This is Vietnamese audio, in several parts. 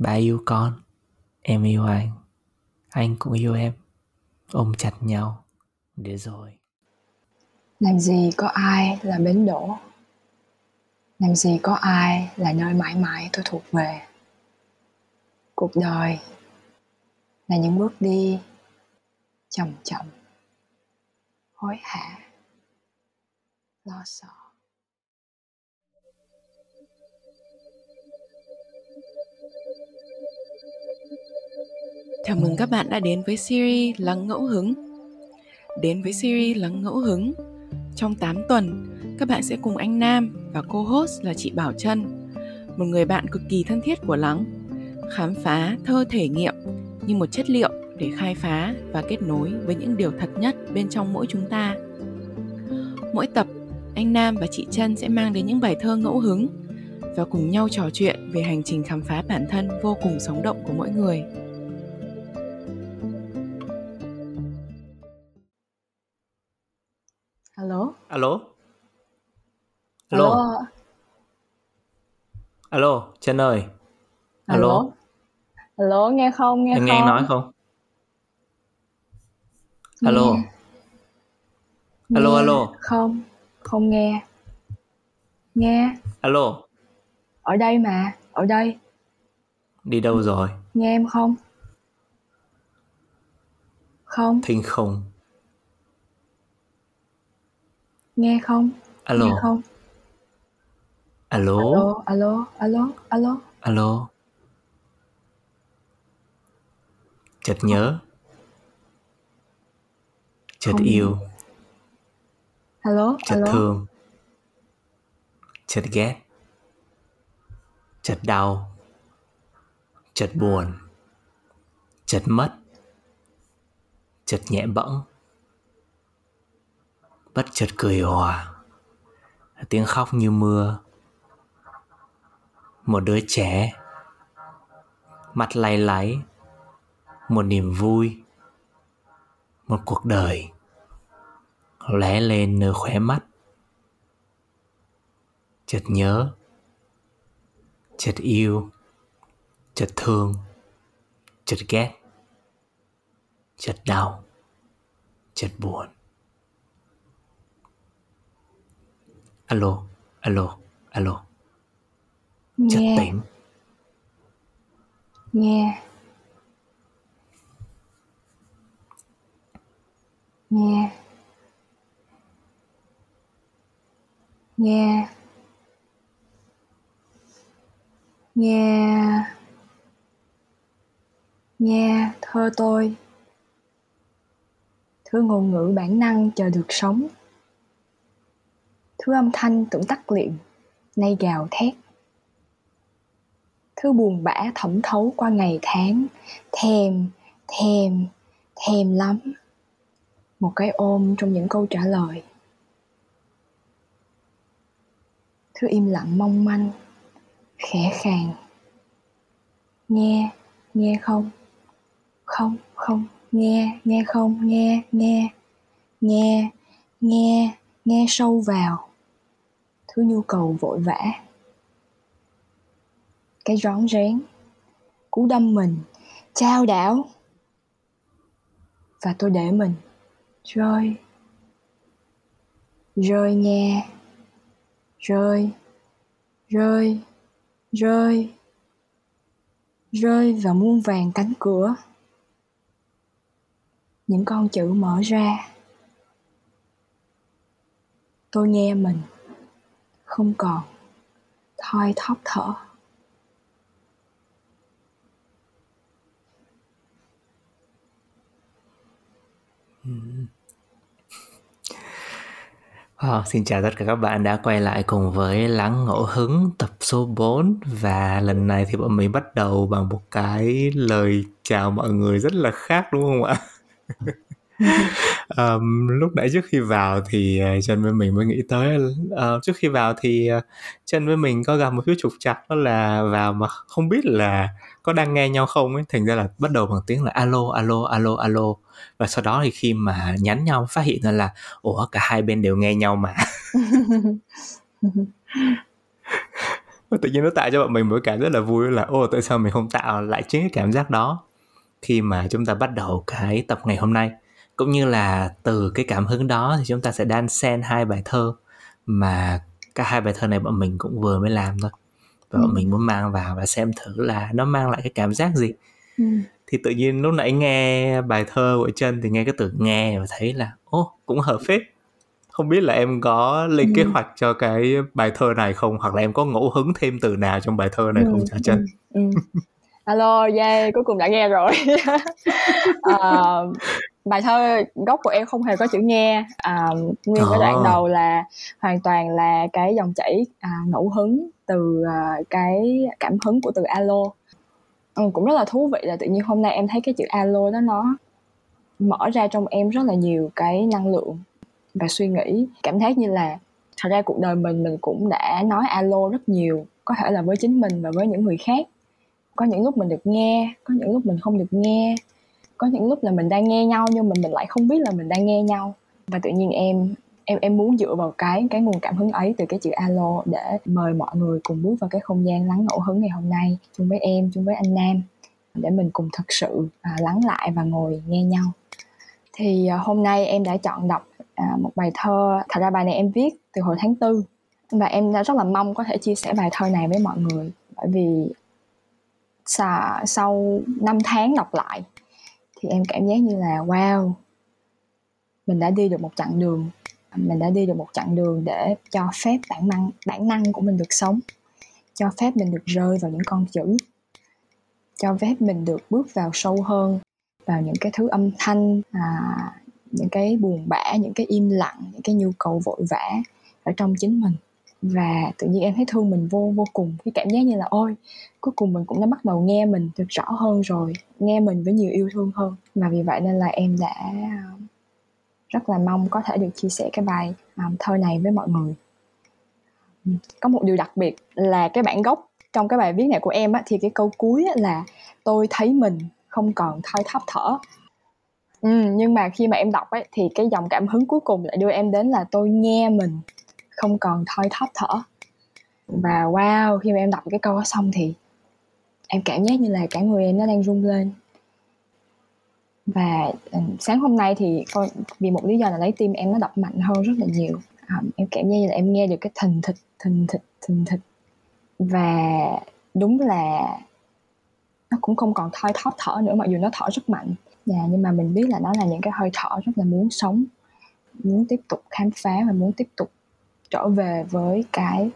ba yêu con. Em yêu anh. Anh cũng yêu em. Ôm chặt nhau. Để rồi. Làm gì có ai là bến đỗ? Làm gì có ai là nơi mãi mãi tôi thuộc về? Cuộc đời là những bước đi chậm chậm. Hối hả. Lo sợ. Chào mừng các bạn đã đến với series Lắng Ngẫu Hứng. Đến với series Lắng Ngẫu Hứng, trong 8 tuần, các bạn sẽ cùng anh Nam và cô host là chị Bảo Trân, một người bạn cực kỳ thân thiết của Lắng, khám phá thơ thể nghiệm như một chất liệu để khai phá và kết nối với những điều thật nhất bên trong mỗi chúng ta. Mỗi tập, anh Nam và chị Trân sẽ mang đến những bài thơ ngẫu hứng và cùng nhau trò chuyện về hành trình khám phá bản thân vô cùng sống động của mỗi người. Alo? Alo? Alo. Alo Trân ơi. Alo? Alo? Alo nghe không nghe em không nghe anh nói không? Alo? Nghe. alo Nghe. alo? không không nghe. Nghe. Alo? Ở đây mà ở đây. Đi đâu rồi? Nghe em không? Không. Thinh không nghe không? Alo. nghe không? Alo? Alo alo alo alo. Alo? Chợt nhớ. Chợt Không. yêu. Alo chợt alo. thương. Chợt ghét. Chợt đau. Chợt buồn. Chợt mất. Chợt nhẹ bẫng bất chợt cười hòa. Tiếng khóc như mưa. Một đứa trẻ. Mặt lay láy một niềm vui. Một cuộc đời. Lóe lên nơi khóe mắt. Chợt nhớ. Chợt yêu. Chợt thương. Chợt ghét. Chợt đau. Chợt buồn. Alo alo alo. Nghe. tỉnh. Nghe. Nghe. Nghe. Nghe. Nghe thơ tôi. Thứ ngôn ngữ bản năng chờ được sống thứ âm thanh tưởng tắt liệm nay gào thét. Thứ buồn bã thẩm thấu qua ngày tháng, thèm thèm thèm lắm. Một cái ôm trong những câu trả lời. Thứ im lặng mong manh, khẽ khàng. Nghe nghe không? Không không. Nghe nghe không? Nghe nghe. Nghe nghe nghe sâu vào thứ nhu cầu vội vã. Cái rón rén. Cú đâm mình. Trao đảo. Và tôi để mình. Rơi. Rơi nghe. Rơi. Rơi. Rơi. Rơi vào muôn vàng cánh cửa. Những con chữ mở ra. Tôi nghe mình không còn. Thoi thóp thở. Wow, xin chào tất cả các bạn đã quay lại cùng với Lắng Ngẫu Hứng tập số 4 Và lần này thì bọn mình bắt đầu bằng một cái lời chào mọi người rất là khác đúng không ạ? um, lúc nãy trước khi vào thì ờ, chân với mình mới nghĩ tới uh, Trước khi vào thì ờ, chân với mình có gặp một chút trục trặc đó là vào mà không biết là có đang nghe nhau không ấy. Thành ra là bắt đầu bằng tiếng là alo, alo, alo, alo. Và sau đó thì khi mà nhắn nhau phát hiện ra là ủa cả hai bên đều nghe nhau mà. Tự nhiên nó tạo cho bọn mình một cảm rất là vui là ô tại sao mình không tạo lại chính cái cảm giác đó? Khi mà chúng ta bắt đầu cái tập ngày hôm nay cũng như là từ cái cảm hứng đó thì chúng ta sẽ đan xen hai bài thơ mà cả hai bài thơ này bọn mình cũng vừa mới làm thôi và ừ. bọn mình muốn mang vào và xem thử là nó mang lại cái cảm giác gì ừ. thì tự nhiên lúc nãy nghe bài thơ của chân thì nghe cái từ nghe và thấy là ô cũng hợp phết không biết là em có lên ừ. kế hoạch cho cái bài thơ này không hoặc là em có ngẫu hứng thêm từ nào trong bài thơ này ừ. không trả chân ừ. Ừ. alo yeah cuối cùng đã nghe rồi uh, bài thơ gốc của em không hề có chữ nghe. À, nguyên cái đoạn đầu là hoàn toàn là cái dòng chảy à, ngẫu hứng từ à, cái cảm hứng của từ alo. Ừ, cũng rất là thú vị là tự nhiên hôm nay em thấy cái chữ alo đó nó mở ra trong em rất là nhiều cái năng lượng và suy nghĩ. Cảm thấy như là thật ra cuộc đời mình mình cũng đã nói alo rất nhiều có thể là với chính mình và với những người khác. Có những lúc mình được nghe có những lúc mình không được nghe có những lúc là mình đang nghe nhau nhưng mà mình lại không biết là mình đang nghe nhau. Và tự nhiên em em em muốn dựa vào cái cái nguồn cảm hứng ấy từ cái chữ alo để mời mọi người cùng bước vào cái không gian lắng ngẫu hứng ngày hôm nay chung với em chung với anh Nam để mình cùng thật sự à, lắng lại và ngồi nghe nhau. Thì à, hôm nay em đã chọn đọc à, một bài thơ thật ra bài này em viết từ hồi tháng tư và em đã rất là mong có thể chia sẻ bài thơ này với mọi người. Bởi vì sau, sau 5 tháng đọc lại thì em cảm giác như là wow mình đã đi được một chặng đường mình đã đi được một chặng đường để cho phép bản năng bản năng của mình được sống cho phép mình được rơi vào những con chữ cho phép mình được bước vào sâu hơn vào những cái thứ âm thanh à, những cái buồn bã những cái im lặng những cái nhu cầu vội vã ở trong chính mình. Và tự nhiên em thấy thương mình vô vô cùng. Cái cảm giác như là ôi cuối cùng mình cũng đã bắt đầu nghe mình được rõ hơn rồi nghe mình với nhiều yêu thương hơn. Và vì vậy nên là em đã rất là mong có thể được chia sẻ cái bài um, thơ này với mọi người. Có một điều đặc biệt là cái bản gốc trong cái bài viết này của em á, thì cái câu cuối á, là tôi thấy mình không còn thoi thóp thở. Ừ, nhưng mà khi mà em đọc ấy thì cái dòng cảm hứng cuối cùng lại đưa em đến là tôi nghe mình không còn thoi thóp thở. Và wow khi mà em đọc cái câu đó xong thì em cảm giác như là cả người em nó đang rung lên. Và um, sáng hôm nay thì con vì một lý do là lấy tim em nó đập mạnh hơn rất là nhiều. Um, em cảm giác như là em nghe được cái thình thịch thình thịch thình thịch và đúng là nó cũng không còn thoi thóp thở nữa mặc dù nó thở rất mạnh. Dạ, nhưng mà mình biết là nó là những cái hơi thở rất là muốn sống muốn tiếp tục khám phá và muốn tiếp tục trở về với cái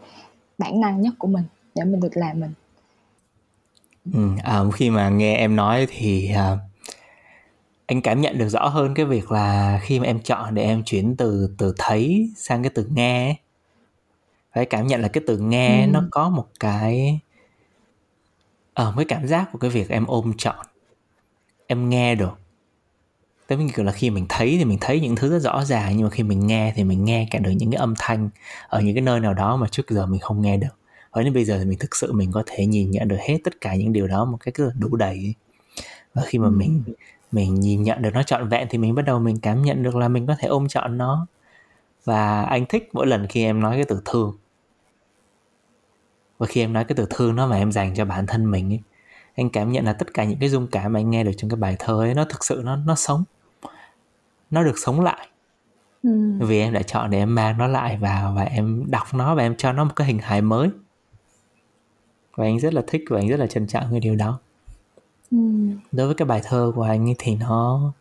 bản năng nhất của mình để mình được làm mình ừ, à, khi mà nghe em nói thì à, anh cảm nhận được rõ hơn cái việc là khi mà em chọn để em chuyển từ từ thấy sang cái từ nghe phải cảm nhận là cái từ nghe ừ. nó có một cái ở ờ, với cảm giác của cái việc em ôm chọn em nghe được Tới như kiểu là khi mình thấy thì mình thấy những thứ rất rõ ràng nhưng mà khi mình nghe thì mình nghe cả được những cái âm thanh ở những cái nơi nào đó mà trước giờ mình không nghe được. Và đến bây giờ thì mình thực sự mình có thể nhìn nhận được hết tất cả những điều đó một cách rất là đủ đầy. Và khi mà mình mình nhìn nhận được nó trọn vẹn thì mình bắt đầu mình cảm nhận được là mình có thể ôm trọn nó. Và anh thích mỗi lần khi em nói cái từ thương. Và khi em nói cái từ thương nó mà em dành cho bản thân mình ấy, anh cảm nhận là tất cả những cái dung cảm mà anh nghe được trong cái bài thơ ấy nó thực sự nó nó sống nó được sống lại ừ. vì em đã chọn để em mang nó lại vào và em đọc nó và em cho nó một cái hình hài mới và anh rất là thích và anh rất là trân trọng cái điều đó ừ. đối với cái bài thơ của anh thì nó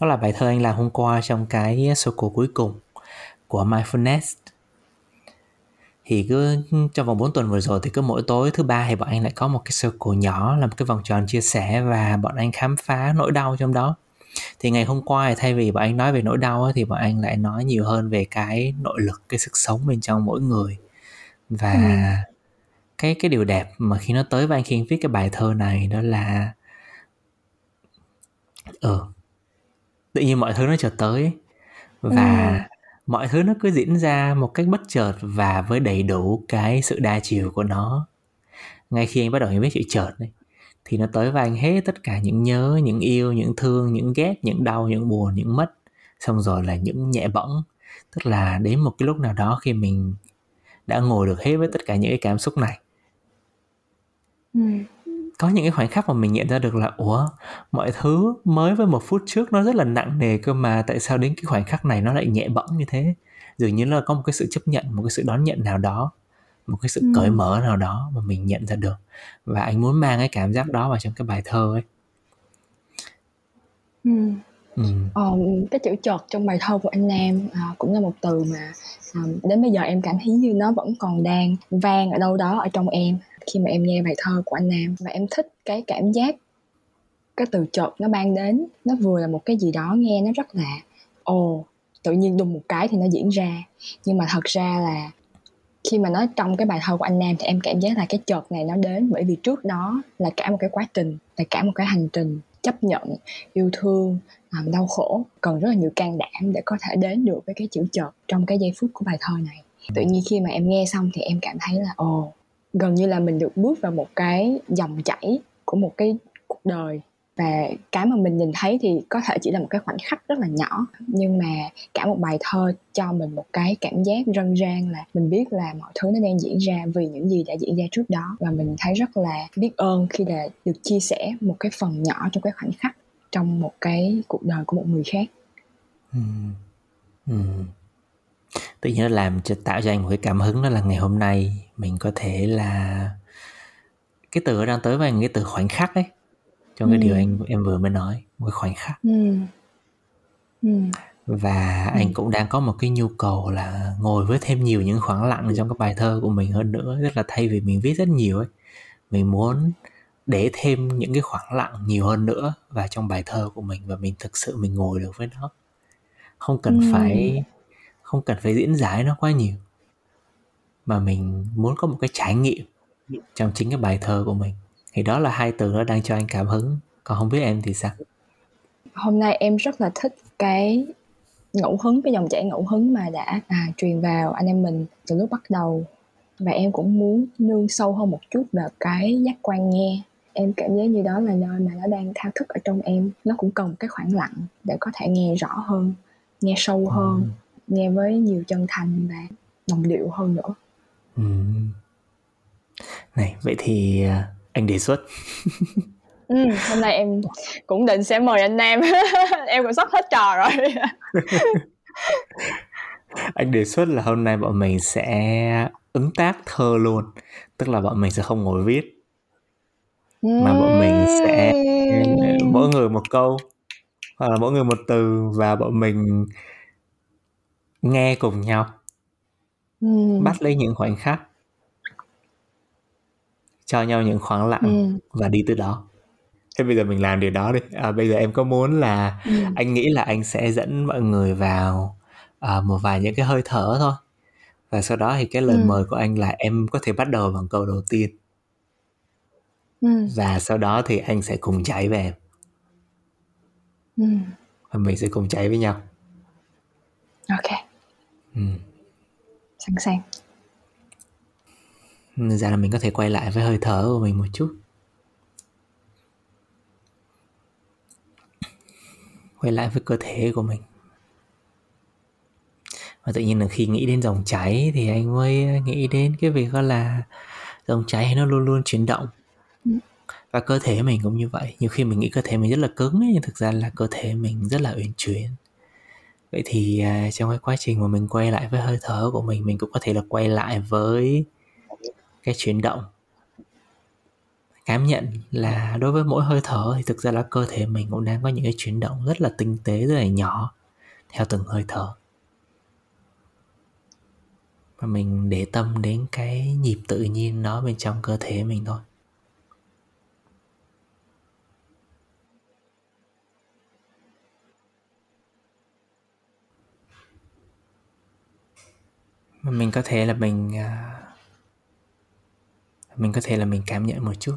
nó là bài thơ anh làm hôm qua trong cái circle cuối cùng của mindfulness thì cứ trong vòng 4 tuần vừa rồi thì cứ mỗi tối thứ ba thì bọn anh lại có một cái circle nhỏ là một cái vòng tròn chia sẻ và bọn anh khám phá nỗi đau trong đó thì ngày hôm qua thì thay vì bọn anh nói về nỗi đau thì bọn anh lại nói nhiều hơn về cái nội lực cái sức sống bên trong mỗi người và ừ. Cái cái điều đẹp mà khi nó tới với anh khi anh viết cái bài thơ này đó là ờ tự nhiên mọi thứ nó chợt tới. Và ừ. mọi thứ nó cứ diễn ra một cách bất chợt và với đầy đủ cái sự đa chiều của nó. Ngay khi anh bắt đầu anh viết chữ chợt này thì nó tới với anh hết tất cả những nhớ những yêu những thương những ghét những đau những buồn những mất. Xong rồi là những nhẹ bẫng. Tức là đến một cái lúc nào đó khi mình đã ngồi được hết với tất cả những cái cảm xúc này ừ. có những cái khoảnh khắc mà mình nhận ra được là ủa mọi thứ mới với một phút trước nó rất là nặng nề cơ mà tại sao đến cái khoảnh khắc này nó lại nhẹ bẫng như thế dường như là có một cái sự chấp nhận một cái sự đón nhận nào đó một cái sự ừ. cởi mở nào đó mà mình nhận ra được và anh muốn mang cái cảm giác đó vào trong cái bài thơ ấy ừ. Ừ. Ờ, cái chữ chợt trong bài thơ của anh Nam à, cũng là một từ mà à, đến bây giờ em cảm thấy như nó vẫn còn đang vang ở đâu đó ở trong em khi mà em nghe bài thơ của anh Nam. Và em thích cái cảm giác, cái từ chợt nó mang đến. Nó vừa là một cái gì đó nghe nó rất là, ồ, tự nhiên đùng một cái thì nó diễn ra. Nhưng mà thật ra là khi mà nói trong cái bài thơ của anh Nam thì em cảm giác là cái chợt này nó đến. Bởi vì trước đó là cả một cái quá trình, là cả một cái hành trình chấp nhận, yêu thương đau khổ. Cần rất là nhiều can đảm để có thể đến được với cái chữ chợt trong cái giây phút của bài thơ này. Tự nhiên khi mà em nghe xong thì em cảm thấy là, ồ gần như là mình được bước vào một cái dòng chảy của một cái cuộc đời và cái mà mình nhìn thấy thì có thể chỉ là một cái khoảnh khắc rất là nhỏ, nhưng mà cả một bài thơ cho mình một cái cảm giác rân rang là mình biết là mọi thứ nó đang diễn ra vì những gì đã diễn ra trước đó và mình thấy rất là biết ơn khi là được chia sẻ một cái phần nhỏ trong cái khoảnh khắc trong một cái cuộc đời của một người khác ừ. Ừ tự nhiên làm cho tạo cho anh một cái cảm hứng đó là ngày hôm nay mình có thể là cái từ đang tới với anh cái từ khoảnh khắc ấy trong cái ừ. điều anh em vừa mới nói một cái khoảnh khắc ừ. Ừ. và ừ. anh cũng đang có một cái nhu cầu là ngồi với thêm nhiều những khoảng lặng trong cái bài thơ của mình hơn nữa tức là thay vì mình viết rất nhiều ấy mình muốn để thêm những cái khoảng lặng nhiều hơn nữa vào trong bài thơ của mình và mình thực sự mình ngồi được với nó không cần ừ. phải không cần phải diễn giải nó quá nhiều. Mà mình muốn có một cái trải nghiệm trong chính cái bài thơ của mình. Thì đó là hai từ nó đang cho anh cảm hứng. Còn không biết em thì sao? Hôm nay em rất là thích cái ngẫu hứng cái dòng chảy ngẫu hứng mà đã à, truyền vào anh em mình từ lúc bắt đầu. Và em cũng muốn nương sâu hơn một chút vào cái giác quan nghe. Em cảm giác như đó là nơi mà nó đang thao thức ở trong em. Nó cũng cần một cái khoảng lặng để có thể nghe rõ hơn nghe sâu hơn. ừ. Nghe với nhiều chân thành và đồng điệu hơn nữa. Ừ. này vậy thì à, anh đề xuất. Ừ, hôm nay em cũng định sẽ mời anh Nam. Em cũng sắp hết trò rồi. Anh đề xuất là hôm nay bọn mình sẽ ứng tác thơ luôn tức là bọn mình sẽ không ngồi viết. Mà bọn mình sẽ mỗi người một câu hoặc là mỗi người một từ và bọn mình nghe cùng nhau bắt lấy những khoảnh khắc cho nhau những khoảng lặng ừ. và đi từ đó thế bây giờ mình làm điều đó đi à, bây giờ em có muốn là ừ. anh nghĩ là anh sẽ dẫn mọi người vào à, một vài những cái hơi thở thôi và sau đó thì cái lời ừ. mời của anh là em có thể bắt đầu bằng câu đầu tiên ừ. và sau đó thì anh sẽ cùng chạy về em ừ. và mình sẽ cùng chạy với nhau ok ừ. sẵn sàng. Ra là mình có thể quay lại với hơi thở của mình một chút. Quay lại với cơ thể của mình. Và tự nhiên là khi nghĩ đến dòng chảy thì anh mới nghĩ đến cái việc đó là dòng chảy nó luôn luôn chuyển động. Và cơ thể mình cũng như vậy. Nhiều khi mình nghĩ cơ thể mình rất là cứng ấy, nhưng thực ra là cơ thể mình rất là uyển chuyển vậy thì à, trong cái quá trình mà mình quay lại với hơi thở của mình mình cũng có thể là quay lại với cái chuyển động. Cảm nhận là đối với mỗi hơi thở thì thực ra là cơ thể mình cũng đang có những cái chuyển động rất là tinh tế, rất là nhỏ, theo từng hơi thở. Và mình để tâm đến cái nhịp tự nhiên nó bên trong cơ thể mình thôi. Mình có thể là mình à, mình có thể là mình cảm nhận một chút.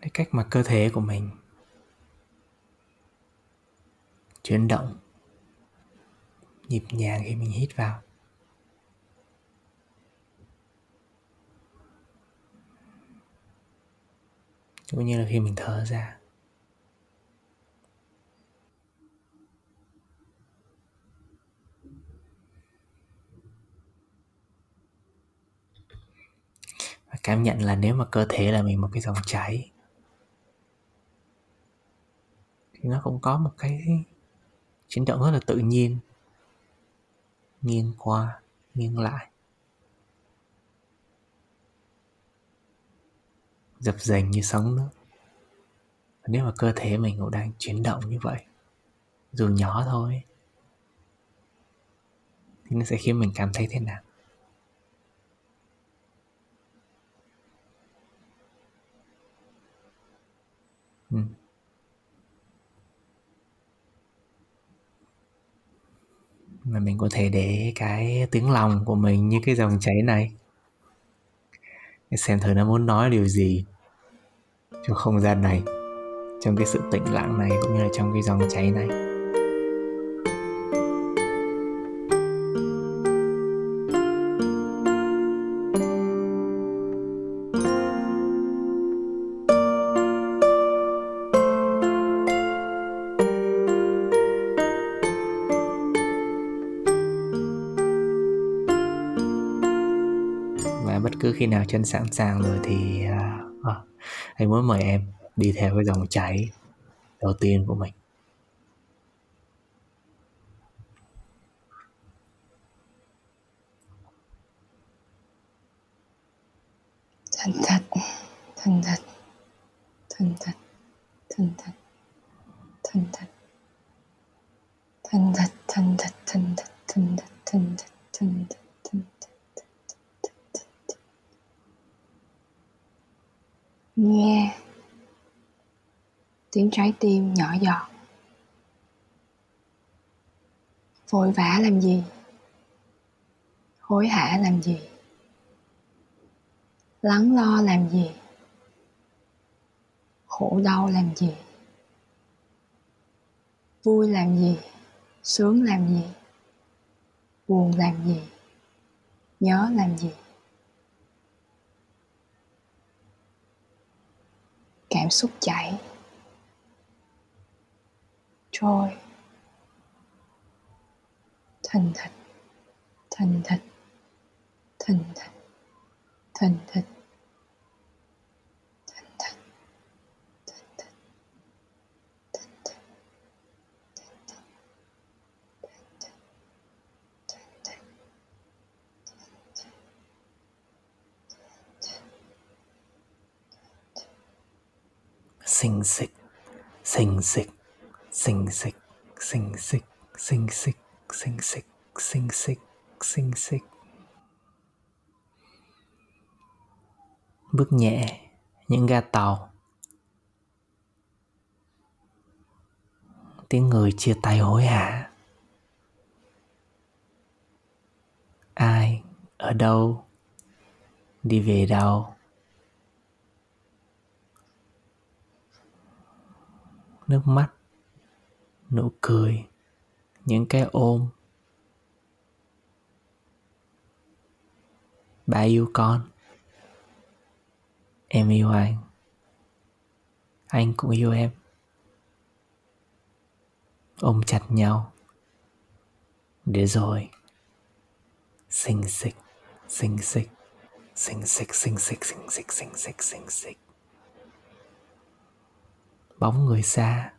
Cái cách mà cơ thể của mình chuyển động nhịp nhàng khi mình hít vào. Cũng như là khi mình thở ra. Cảm nhận là nếu mà cơ thể là mình một cái dòng chảy, thì nó cũng có một cái chuyển động rất là tự nhiên, nghiêng qua, nghiêng lại. Dập dềnh như sóng nước. Nếu mà cơ thể mình cũng đang chuyển động như vậy, dù nhỏ thôi, thì nó sẽ khiến mình cảm thấy thế nào ừ mà mình có thể để cái tiếng lòng của mình như cái dòng chảy này. Xem thử nó muốn nói điều gì trong không gian này, trong cái sự tĩnh lặng này cũng như là trong cái dòng chảy này. Khi nào chân sẵn sàng rồi thì à, à, anh muốn mời em đi theo cái dòng chảy đầu tiên của mình. Thân thật thật. Tiếng trái tim nhỏ giọt. Vội vã làm gì? Hối hả làm gì? Lắng lo làm gì? Khổ đau làm gì? Vui làm gì? Sướng làm gì? Buồn làm gì? Nhớ làm gì? Cảm xúc chảy trôi thành thịt thành thịt thành thịt thành thịt xình xịch xình xịch xinh xịch xinh xịch xinh xịch xinh xịch xinh xịch xinh xịch bước nhẹ, những ga tàu. Tiếng người chia tay hối hả? Ai, ở đâu? Đi về đâu? Nước mắt nụ cười, những cái ôm. Bà yêu con. Em yêu anh. Anh cũng yêu em. Ôm chặt nhau. Để rồi. Xinh xịch xinh xịch xinh xịch xinh xịch xinh xịch xinh xịch xinh xịch bóng người xa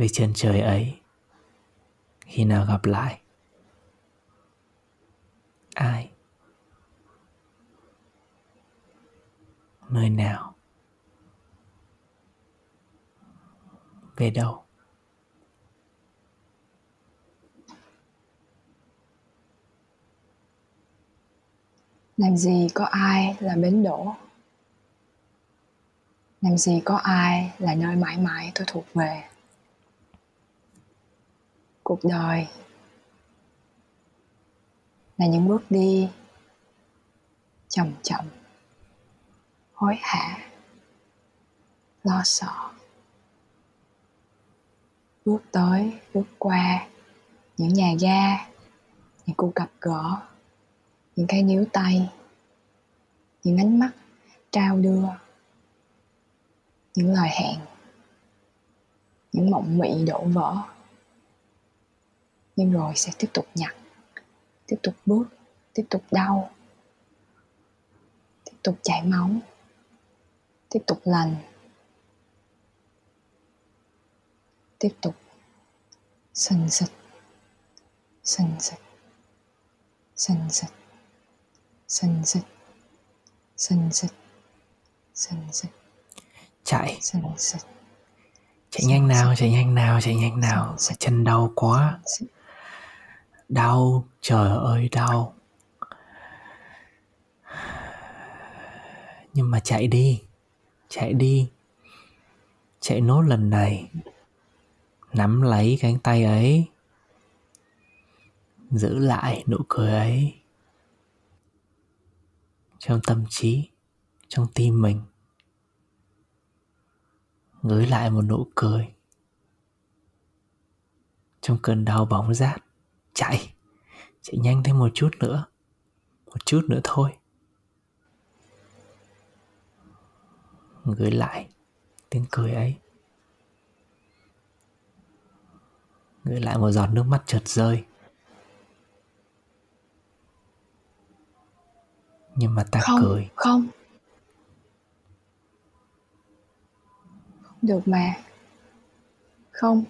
về chân trời ấy, khi nào gặp lại? Ai? Nơi nào? Về đâu? Làm gì có ai là bến đỗ? Làm gì có ai là nơi mãi mãi tôi thuộc về? Cuộc đời là những bước đi chậm chậm, hối hả, lo sợ. Bước tới, bước qua, những nhà ga, những cuộc gặp gỡ, những cái níu tay, những ánh mắt trao đưa, những lời hẹn, những mộng mị đổ vỡ nhưng rồi sẽ tiếp tục nhặt tiếp tục bước tiếp tục đau tục chảy máu tiếp tục lành tiếp tục sình sịch sình sịch sình sịch sình sịch sình sịch sình sịch chạy. sình sịch chạy nhanh nào chạy nhanh nào chạy nhanh nào. Chân đau quá đau, trời ơi, đau. Nhưng mà chạy đi chạy đi, chạy nốt lần này. Nắm lấy cánh tay ấy, giữ lại nụ cười ấy trong tâm trí, trong tim mình. Gửi lại một nụ cười trong cơn đau bóng rát chạy. Chạy nhanh thêm một chút nữa. Một chút nữa thôi. Gửi lại tiếng cười ấy. Gửi lại một giọt nước mắt chợt rơi. Nhưng mà ta không cười. không. Không được mà. Không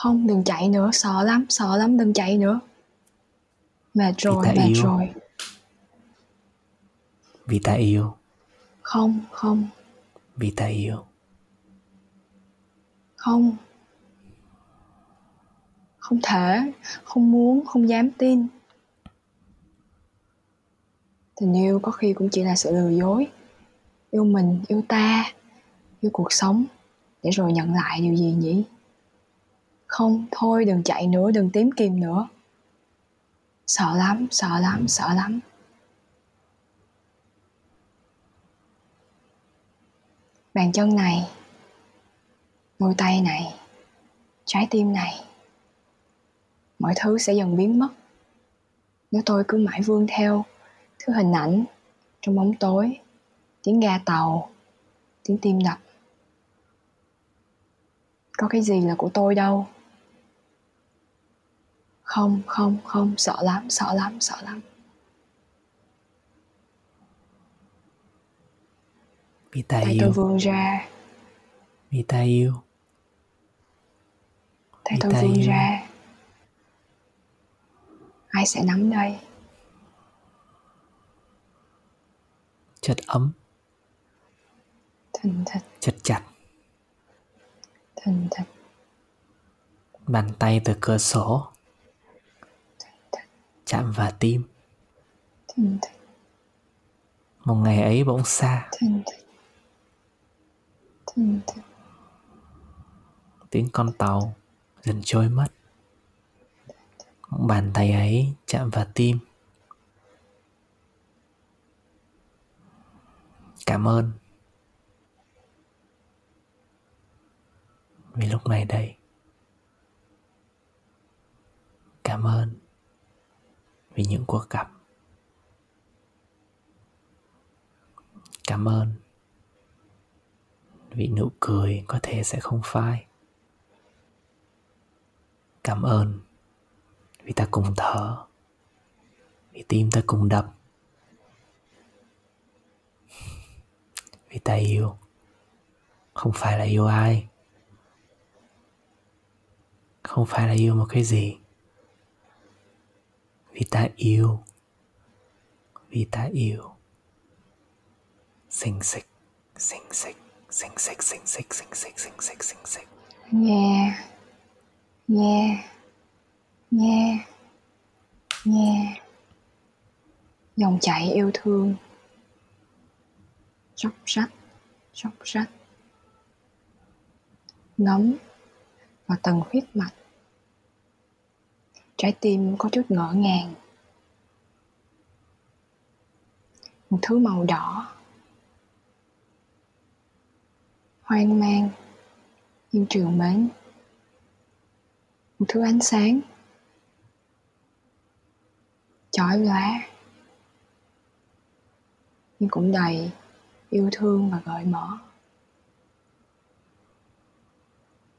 không đừng chạy nữa sợ lắm sợ lắm đừng chạy nữa. Mệt rồi ta mệt yêu. rồi. Vì ta yêu. Không không. Vì ta yêu. Không. Không thể không muốn không dám tin. Tình yêu có khi cũng chỉ là sự lừa dối. Yêu mình yêu ta yêu cuộc sống. Để rồi nhận lại điều gì nhỉ không, thôi, đừng chạy nữa, đừng tím kìm nữa. Sợ lắm sợ lắm sợ lắm. Bàn chân này đôi tay này, trái tim này, mọi thứ sẽ dần biến mất. Nếu tôi cứ mãi vươn theo thứ hình ảnh trong bóng tối, tiếng ga tàu, tiếng tim đập, có cái gì là của tôi đâu? Không không không sợ lắm sợ lắm sợ lắm. Vì ta tay tôi yêu vươn ra. Vì ta yêu. Tay tôi vươn yêu. ra. Ai sẽ nắm đây? Chất ấm. Thình thịch. Chất chặt. Thình thịch. Bàn tay từ cửa sổ chạm vào tim. Một ngày ấy bỗng xa. Tiếng con tàu dần trôi mất. Bàn tay ấy chạm vào tim. Cảm ơn. Vì lúc này đây. Cảm ơn vì những cuộc gặp. Cảm ơn. Vì nụ cười có thể sẽ không phai. Cảm ơn vì ta cùng thở, vì tim ta cùng đập, vì ta yêu. Không phải là yêu ai. Không phải là yêu một cái gì vì ta yêu. Vì ta yêu. Xinh xích xinh xích xinh xích xinh xích xinh xích xinh xích xinh xích. Nghe nghe nghe nghe dòng chảy yêu thương. Róc rách róc rách. Ngấm vào từng huyết mạch trái tim có chút ngỡ ngàng. Một thứ màu đỏ. Hoang mang, nhưng trường mến. Một thứ ánh sáng. Chói lóa. Nhưng cũng đầy yêu thương và gợi mở.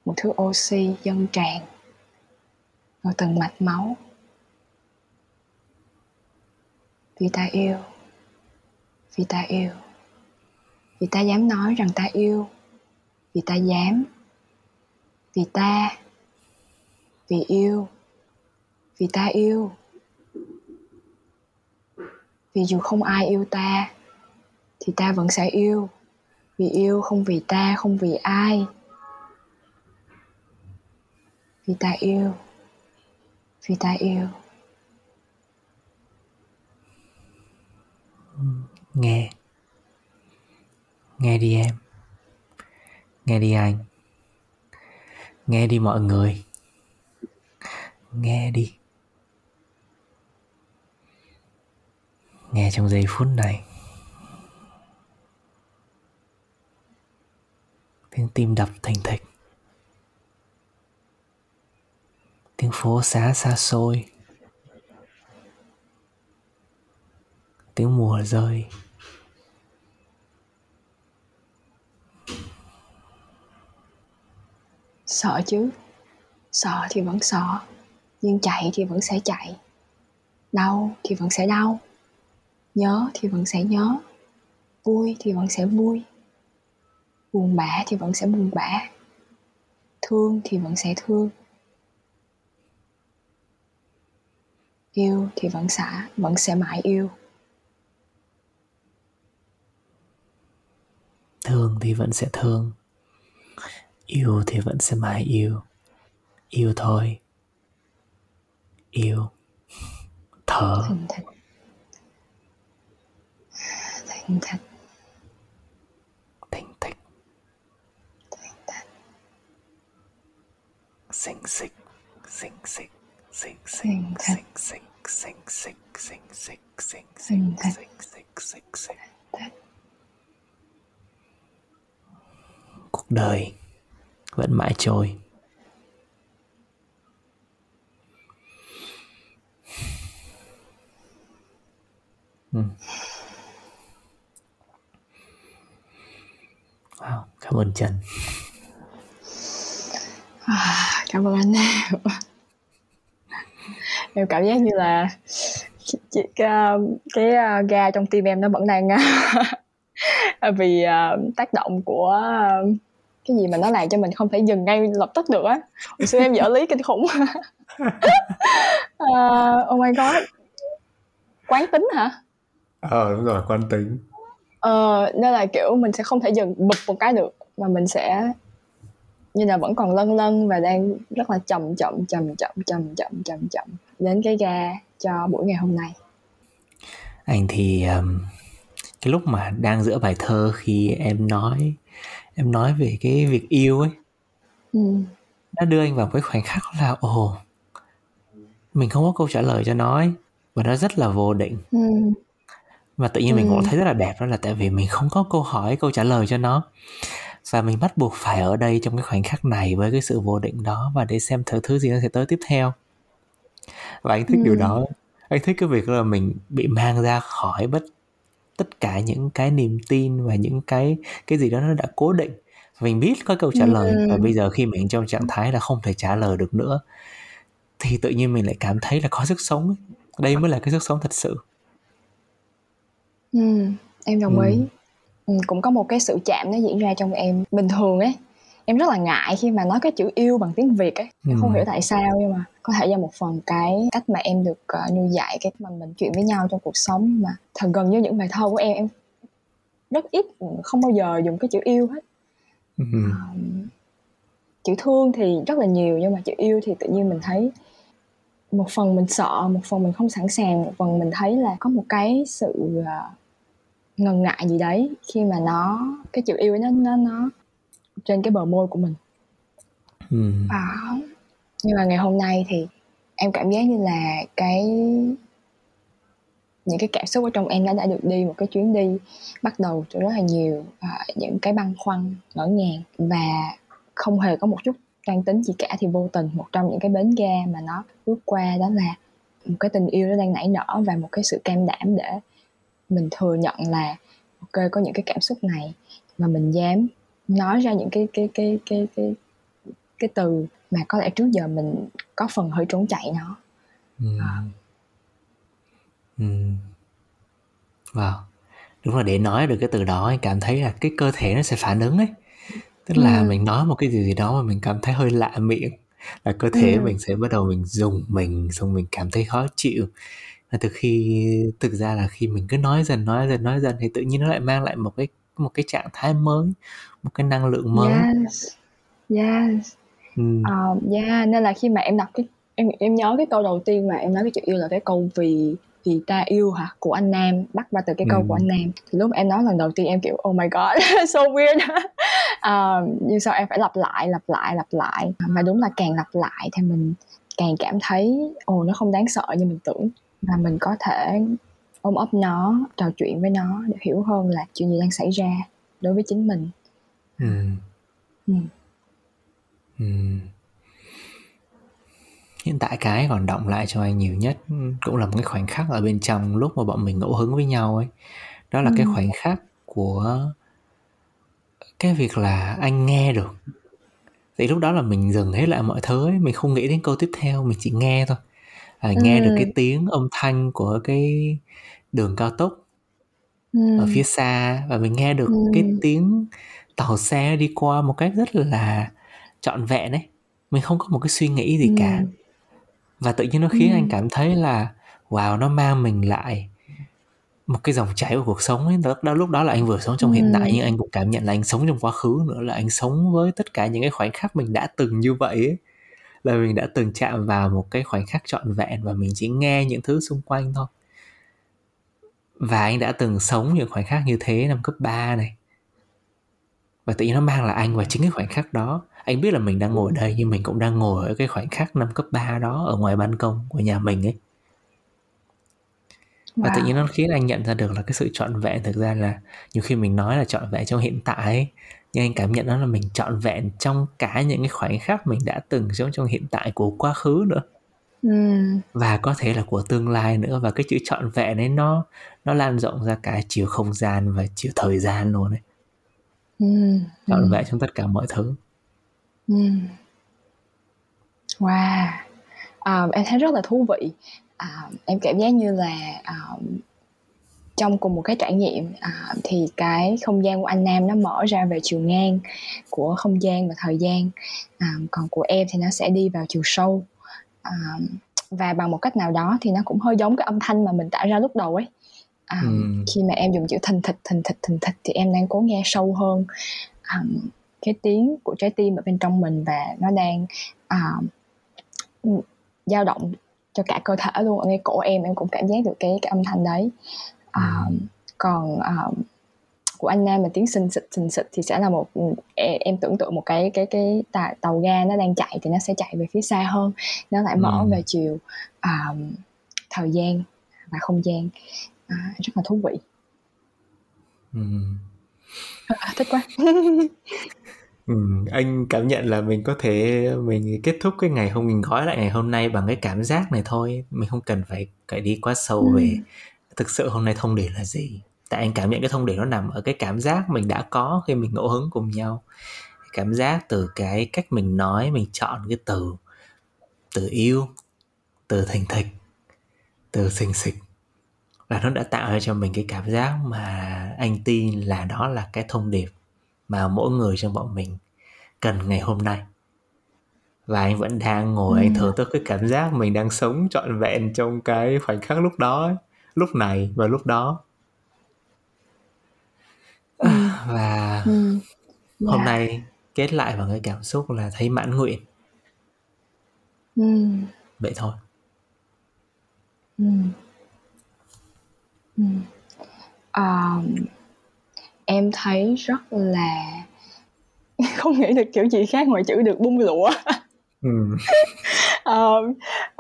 Một thứ oxy dâng tràn vào từng mạch máu. Vì ta yêu. Vì ta yêu. Vì ta dám nói rằng ta yêu. Vì ta dám. Vì ta. Vì yêu. Vì ta yêu. Vì dù không ai yêu ta, thì ta vẫn sẽ yêu. Vì yêu không vì ta, không vì ai. Vì ta yêu vì ta yêu. Nghe. Nghe đi em. Nghe đi anh. Nghe đi mọi người. Nghe đi. Nghe trong giây phút này. Tiếng tim đập thình thịch. Tiếng phố xá xa xôi. Tiếng mùa rơi. Sợ chứ. Sợ thì vẫn sợ. Nhưng chạy thì vẫn sẽ chạy. Đau thì vẫn sẽ đau. Nhớ thì vẫn sẽ nhớ. Vui thì vẫn sẽ vui. Buồn bã thì vẫn sẽ buồn bã. Thương thì vẫn sẽ thương. Yêu thì vẫn xả vẫn sẽ mãi yêu. Thương thì vẫn sẽ thương. Yêu thì vẫn sẽ mãi yêu. Yêu thôi. Yêu. Thở. Thành thật. Thành thật. Thình thịch xinh xịch xinh xịch xinh xịch Thình thịch. xinh xịch xinh xịch xinh xịch xinh Thình xịch thịch. xinh xịch xinh cuộc đời vẫn mãi trôi Ừ. Wow, cảm ơn Trần. À, cảm ơn anh em cảm giác như là chị, cái, cái uh, ga trong tim em nó vẫn đang uh, vì uh, tác động của uh, cái gì mà nó làm cho mình không thể dừng ngay lập tức được á. Hồi xưa em dở lý kinh khủng. Uh, oh my god. Quán tính hả? Ờ đúng rồi, quan tính. Ờ, nên là kiểu mình sẽ không thể dừng bụp một cái được mà mình sẽ như là vẫn còn lân lân và đang rất là chậm chậm chậm chậm chậm chậm chậm chậm đến cái ga cho buổi ngày hôm nay Anh thì um, cái lúc mà đang giữa bài thơ khi em nói em nói về cái việc yêu ấy ừ. nó đưa anh vào cái khoảnh khắc là ồ mình không có câu trả lời cho nó ấy, và nó rất là vô định Ừ. và tự nhiên mình Ừ. cũng thấy rất là đẹp đó là tại vì mình không có câu hỏi câu trả lời cho nó và mình bắt buộc phải ở đây trong cái khoảnh khắc này với cái sự vô định đó và để xem thử thứ gì nó sẽ tới tiếp theo và anh thích điều Ừ. đó anh thích cái việc là mình bị mang ra khỏi bất tất cả những cái niềm tin và những cái cái gì đó nó đã cố định mình biết có câu trả lời Ừ. và bây giờ khi mình trong trạng thái là không thể trả lời được nữa thì tự nhiên mình lại cảm thấy là có sức sống đây mới là cái sức sống thật sự Ừ. em đồng Ừ. ý. Cũng có một cái sự chạm nó diễn ra trong em bình thường ấy em rất là ngại khi mà nói cái chữ yêu bằng tiếng việt ấy Ừ. không hiểu tại sao nhưng mà có thể do một phần cái cách mà em được uh, nuôi dạy cái mà mình chuyện với nhau trong cuộc sống mà thật gần như những bài thơ của em em rất ít không bao giờ dùng cái chữ yêu hết Ừ. um, chữ thương thì rất là nhiều nhưng mà chữ yêu thì tự nhiên mình thấy một phần mình sợ một phần mình không sẵn sàng một phần mình thấy là có một cái sự uh, ngần ngại gì đấy khi mà nó cái chữ yêu ấy nó nó nó trên cái bờ môi của mình Ừ. à, nhưng mà ngày hôm nay thì em cảm giác như là cái những cái cảm xúc ở trong em đã đã được đi một cái chuyến đi bắt đầu từ rất là nhiều à, những cái băn khoăn ngỡ ngàng và không hề có một chút toan tính gì cả thì vô tình một trong những cái bến ga mà nó bước qua đó là một cái tình yêu nó đang nảy nở và một cái sự cam đảm để mình thừa nhận là ok có những cái cảm xúc này mà mình dám nói ra những cái cái cái cái cái cái từ mà có lẽ trước giờ mình có phần hơi trốn chạy nó Ừ. À. Ừ. Wow. đúng là để nói được cái từ đó anh cảm thấy là cái cơ thể nó sẽ phản ứng ấy tức là ừ. mình nói một cái gì gì đó mà mình cảm thấy hơi lạ miệng là cơ thể ừ. mình sẽ bắt đầu mình dùng mình xong mình cảm thấy khó chịu và từ khi thực ra là khi mình cứ nói dần nói dần nói dần thì tự nhiên nó lại mang lại một cái một cái trạng thái mới một cái năng lượng mới. Yes yes. Ừ. um, yeah nên là khi mà em đặt cái em em nhớ cái câu đầu tiên mà em nói cái chữ yêu là cái câu vì vì ta yêu hả? Của anh Nam bắt qua từ cái câu ừ. của anh Nam. Thì lúc em nói lần đầu tiên em kiểu oh my god so weird. Um, nhưng sao em phải lặp lại lặp lại lặp lại. Và đúng là càng lặp lại thì mình càng cảm thấy ồ oh, nó không đáng sợ như mình tưởng và mình có thể ôm ấp nó trò chuyện với nó để hiểu hơn là chuyện gì đang xảy ra đối với chính mình ừ. Ừ. Ừ. hiện tại cái còn động lại cho anh nhiều nhất cũng là một cái khoảnh khắc ở bên trong lúc mà bọn mình ngẫu hứng với nhau ấy đó là ừ. cái khoảnh khắc của cái việc là anh nghe được thì lúc đó là mình dừng hết lại mọi thứ ấy mình không nghĩ đến câu tiếp theo mình chỉ nghe thôi à, nghe ừ. được cái tiếng âm thanh của cái đường cao tốc ừ. ở phía xa và mình nghe được ừ. cái tiếng tàu xe đi qua một cách rất là trọn vẹn ấy mình không có một cái suy nghĩ gì ừ. cả và tự nhiên nó khiến ừ. anh cảm thấy là wow nó mang mình lại một cái dòng chảy của cuộc sống ấy đó, đó lúc đó là anh vừa sống trong ừ. hiện tại nhưng anh cũng cảm nhận là anh sống trong quá khứ nữa là anh sống với tất cả những cái khoảnh khắc mình đã từng như vậy ấy là mình đã từng chạm vào một cái khoảnh khắc trọn vẹn và mình chỉ nghe những thứ xung quanh thôi. Và anh đã từng sống những khoảnh khắc như thế năm cấp 3 này. Và tự nhiên nó mang là anh vào chính cái khoảnh khắc đó. Anh biết là mình đang ngồi đây nhưng mình cũng đang ngồi ở cái khoảnh khắc năm cấp 3 đó ở ngoài ban công của nhà mình ấy. Và wow. tự nhiên nó khiến anh nhận ra được là cái sự trọn vẹn thực ra là nhiều khi mình nói là trọn vẹn trong hiện tại ấy, nhưng anh cảm nhận đó là mình trọn vẹn trong cả những cái khoảnh khắc mình đã từng sống trong hiện tại của quá khứ nữa ừ. và có thể là của tương lai nữa và cái chữ trọn vẹn ấy nó nó lan rộng ra cả chiều không gian và chiều thời gian luôn ấy ừ. trọn ừ. vẹn trong tất cả mọi thứ ừ. wow um, em thấy rất là thú vị um, em cảm giác như là um, trong cùng một cái trải nghiệm à, thì cái không gian của anh Nam nó mở ra về chiều ngang của không gian và thời gian. À, còn của em thì nó sẽ đi vào chiều sâu. À, và bằng một cách nào đó thì nó cũng hơi giống cái âm thanh mà mình tạo ra lúc đầu ấy. À, ừ. khi mà em dùng chữ thình thịch thình thịch thình thịch thì em đang cố nghe sâu hơn. À, cái tiếng của trái tim ở bên trong mình và nó đang à, dao động cho cả cơ thể luôn. Ở ngay cổ em em cũng cảm giác được cái cái âm thanh đấy uh, còn uh, của anh Nam mà tiếng xình xịch xình xịch thì sẽ là một em tưởng tượng một cái cái cái tàu, tàu ga nó đang chạy thì nó sẽ chạy về phía xa hơn nó lại mở ừ. về chiều uh, thời gian và không gian uh, rất là thú vị ừ. à, thích quá ừ, anh cảm nhận là mình có thể mình kết thúc cái ngày hôm mình gói lại ngày hôm nay bằng cái cảm giác này thôi mình không cần phải phải đi quá sâu ừ. về thực sự hôm nay thông điệp là gì? Tại anh cảm nhận cái thông điệp nó nằm ở cái cảm giác mình đã có khi mình ngẫu hứng cùng nhau. Cảm giác từ cái cách mình nói mình chọn cái từ từ yêu từ thành thịch từ xình xịch và nó đã tạo ra cho mình cái cảm giác mà anh tin là đó là cái thông điệp mà mỗi người trong bọn mình cần ngày hôm nay. Và anh vẫn đang ngồi ừ. anh thưởng thức cái cảm giác mình đang sống trọn vẹn trong cái khoảnh khắc lúc đó ấy lúc này và lúc đó ừ. và ừ. Yeah. hôm dạ. nay kết lại bằng cái cảm xúc là thấy mãn nguyện ừ. vậy thôi ừ. Ừ. Um, em thấy rất là không nghĩ được kiểu gì khác ngoài chữ được bung lụa ừ. uh,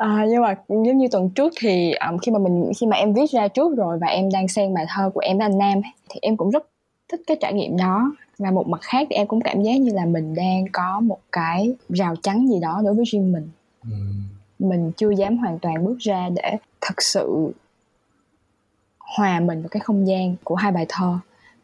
uh, nhưng mà giống như tuần trước thì um, khi mà mình khi mà em viết ra trước rồi và em đang xen bài thơ của em với anh Nam thì em cũng rất thích cái trải nghiệm đó. Và một mặt khác thì em cũng cảm giác như là mình đang có một cái rào chắn gì đó đối với riêng mình. Ừ. mình chưa dám hoàn toàn bước ra để thật sự hòa mình vào cái không gian của hai bài thơ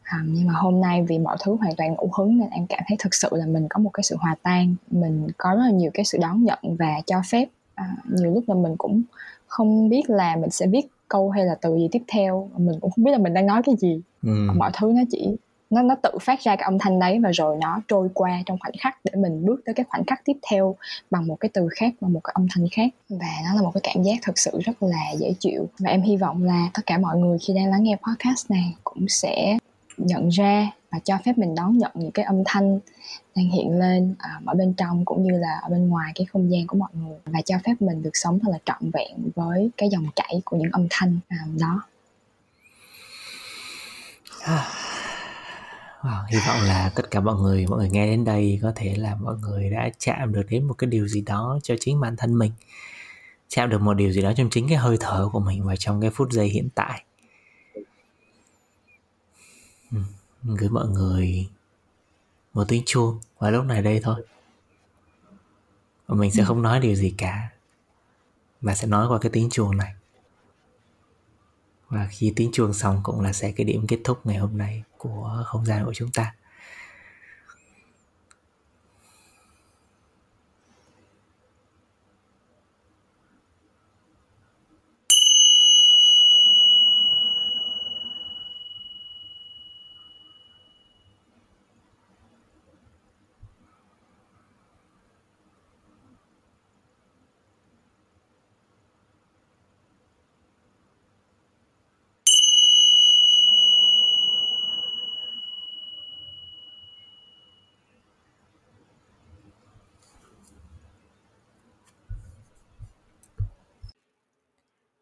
à, nhưng mà hôm nay vì mọi thứ hoàn toàn ngẫu hứng nên em cảm thấy thực sự là mình có một cái sự hòa tan. Mình có rất là nhiều cái sự đón nhận và cho phép. À, nhiều lúc là mình cũng không biết là mình sẽ viết câu hay là từ gì tiếp theo. Mình cũng không biết là mình đang nói cái gì. Ừ. mọi thứ nó chỉ nó nó tự phát ra cái âm thanh đấy và rồi nó trôi qua trong khoảnh khắc để mình bước tới cái khoảnh khắc tiếp theo bằng một cái từ khác bằng một cái âm thanh khác. Và nó là một cái cảm giác thật sự rất là dễ chịu. Và em hy vọng là tất cả mọi người khi đang lắng nghe podcast này cũng sẽ nhận ra và cho phép mình đón nhận những cái âm thanh đang hiện lên à, ở bên trong cũng như là ở bên ngoài cái không gian của mọi người. Và cho phép mình được sống thật là trọn vẹn với cái dòng chảy của những âm thanh à, đó. Wow, hy vọng là tất cả mọi người mọi người nghe đến đây có thể là mọi người đã chạm được đến một cái điều gì đó cho chính bản thân mình. Chạm được một điều gì đó trong chính cái hơi thở của mình và trong cái phút giây hiện tại gửi mọi người một tiếng chuông vào lúc này đây thôi. Và mình sẽ ừ. không nói điều gì cả. Mà sẽ nói qua cái tiếng chuông này. Và khi tiếng chuông xong cũng là sẽ cái điểm kết thúc ngày hôm nay của không gian của chúng ta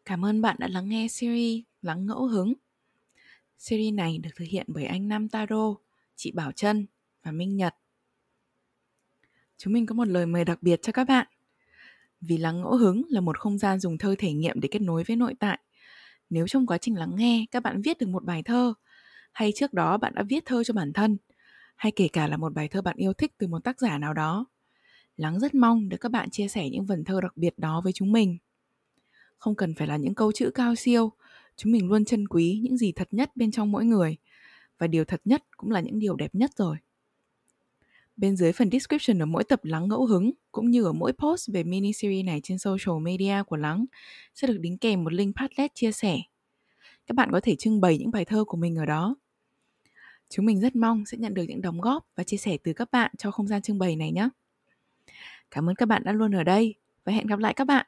Cảm ơn bạn đã lắng nghe series Lắng ngẫu hứng. Series này được thực hiện bởi anh Nam Taro, chị Bảo Trân và Minh Nhật. Chúng mình có một lời mời đặc biệt cho các bạn. Vì lắng ngẫu hứng là một không gian dùng thơ thể nghiệm để kết nối với nội tại. Nếu trong quá trình lắng nghe các bạn viết được một bài thơ, hay trước đó bạn đã viết thơ cho bản thân, hay kể cả là một bài thơ bạn yêu thích từ một tác giả nào đó, Lắng rất mong được các bạn chia sẻ những vần thơ đặc biệt đó với chúng mình không cần phải là những câu chữ cao siêu. Chúng mình luôn trân quý những gì thật nhất bên trong mỗi người. Và điều thật nhất cũng là những điều đẹp nhất rồi. Bên dưới phần description ở mỗi tập lắng ngẫu hứng, cũng như ở mỗi post về mini series này trên social media của lắng, sẽ được đính kèm một link padlet chia sẻ. Các bạn có thể trưng bày những bài thơ của mình ở đó. Chúng mình rất mong sẽ nhận được những đóng góp và chia sẻ từ các bạn cho không gian trưng bày này nhé. Cảm ơn các bạn đã luôn ở đây và hẹn gặp lại các bạn.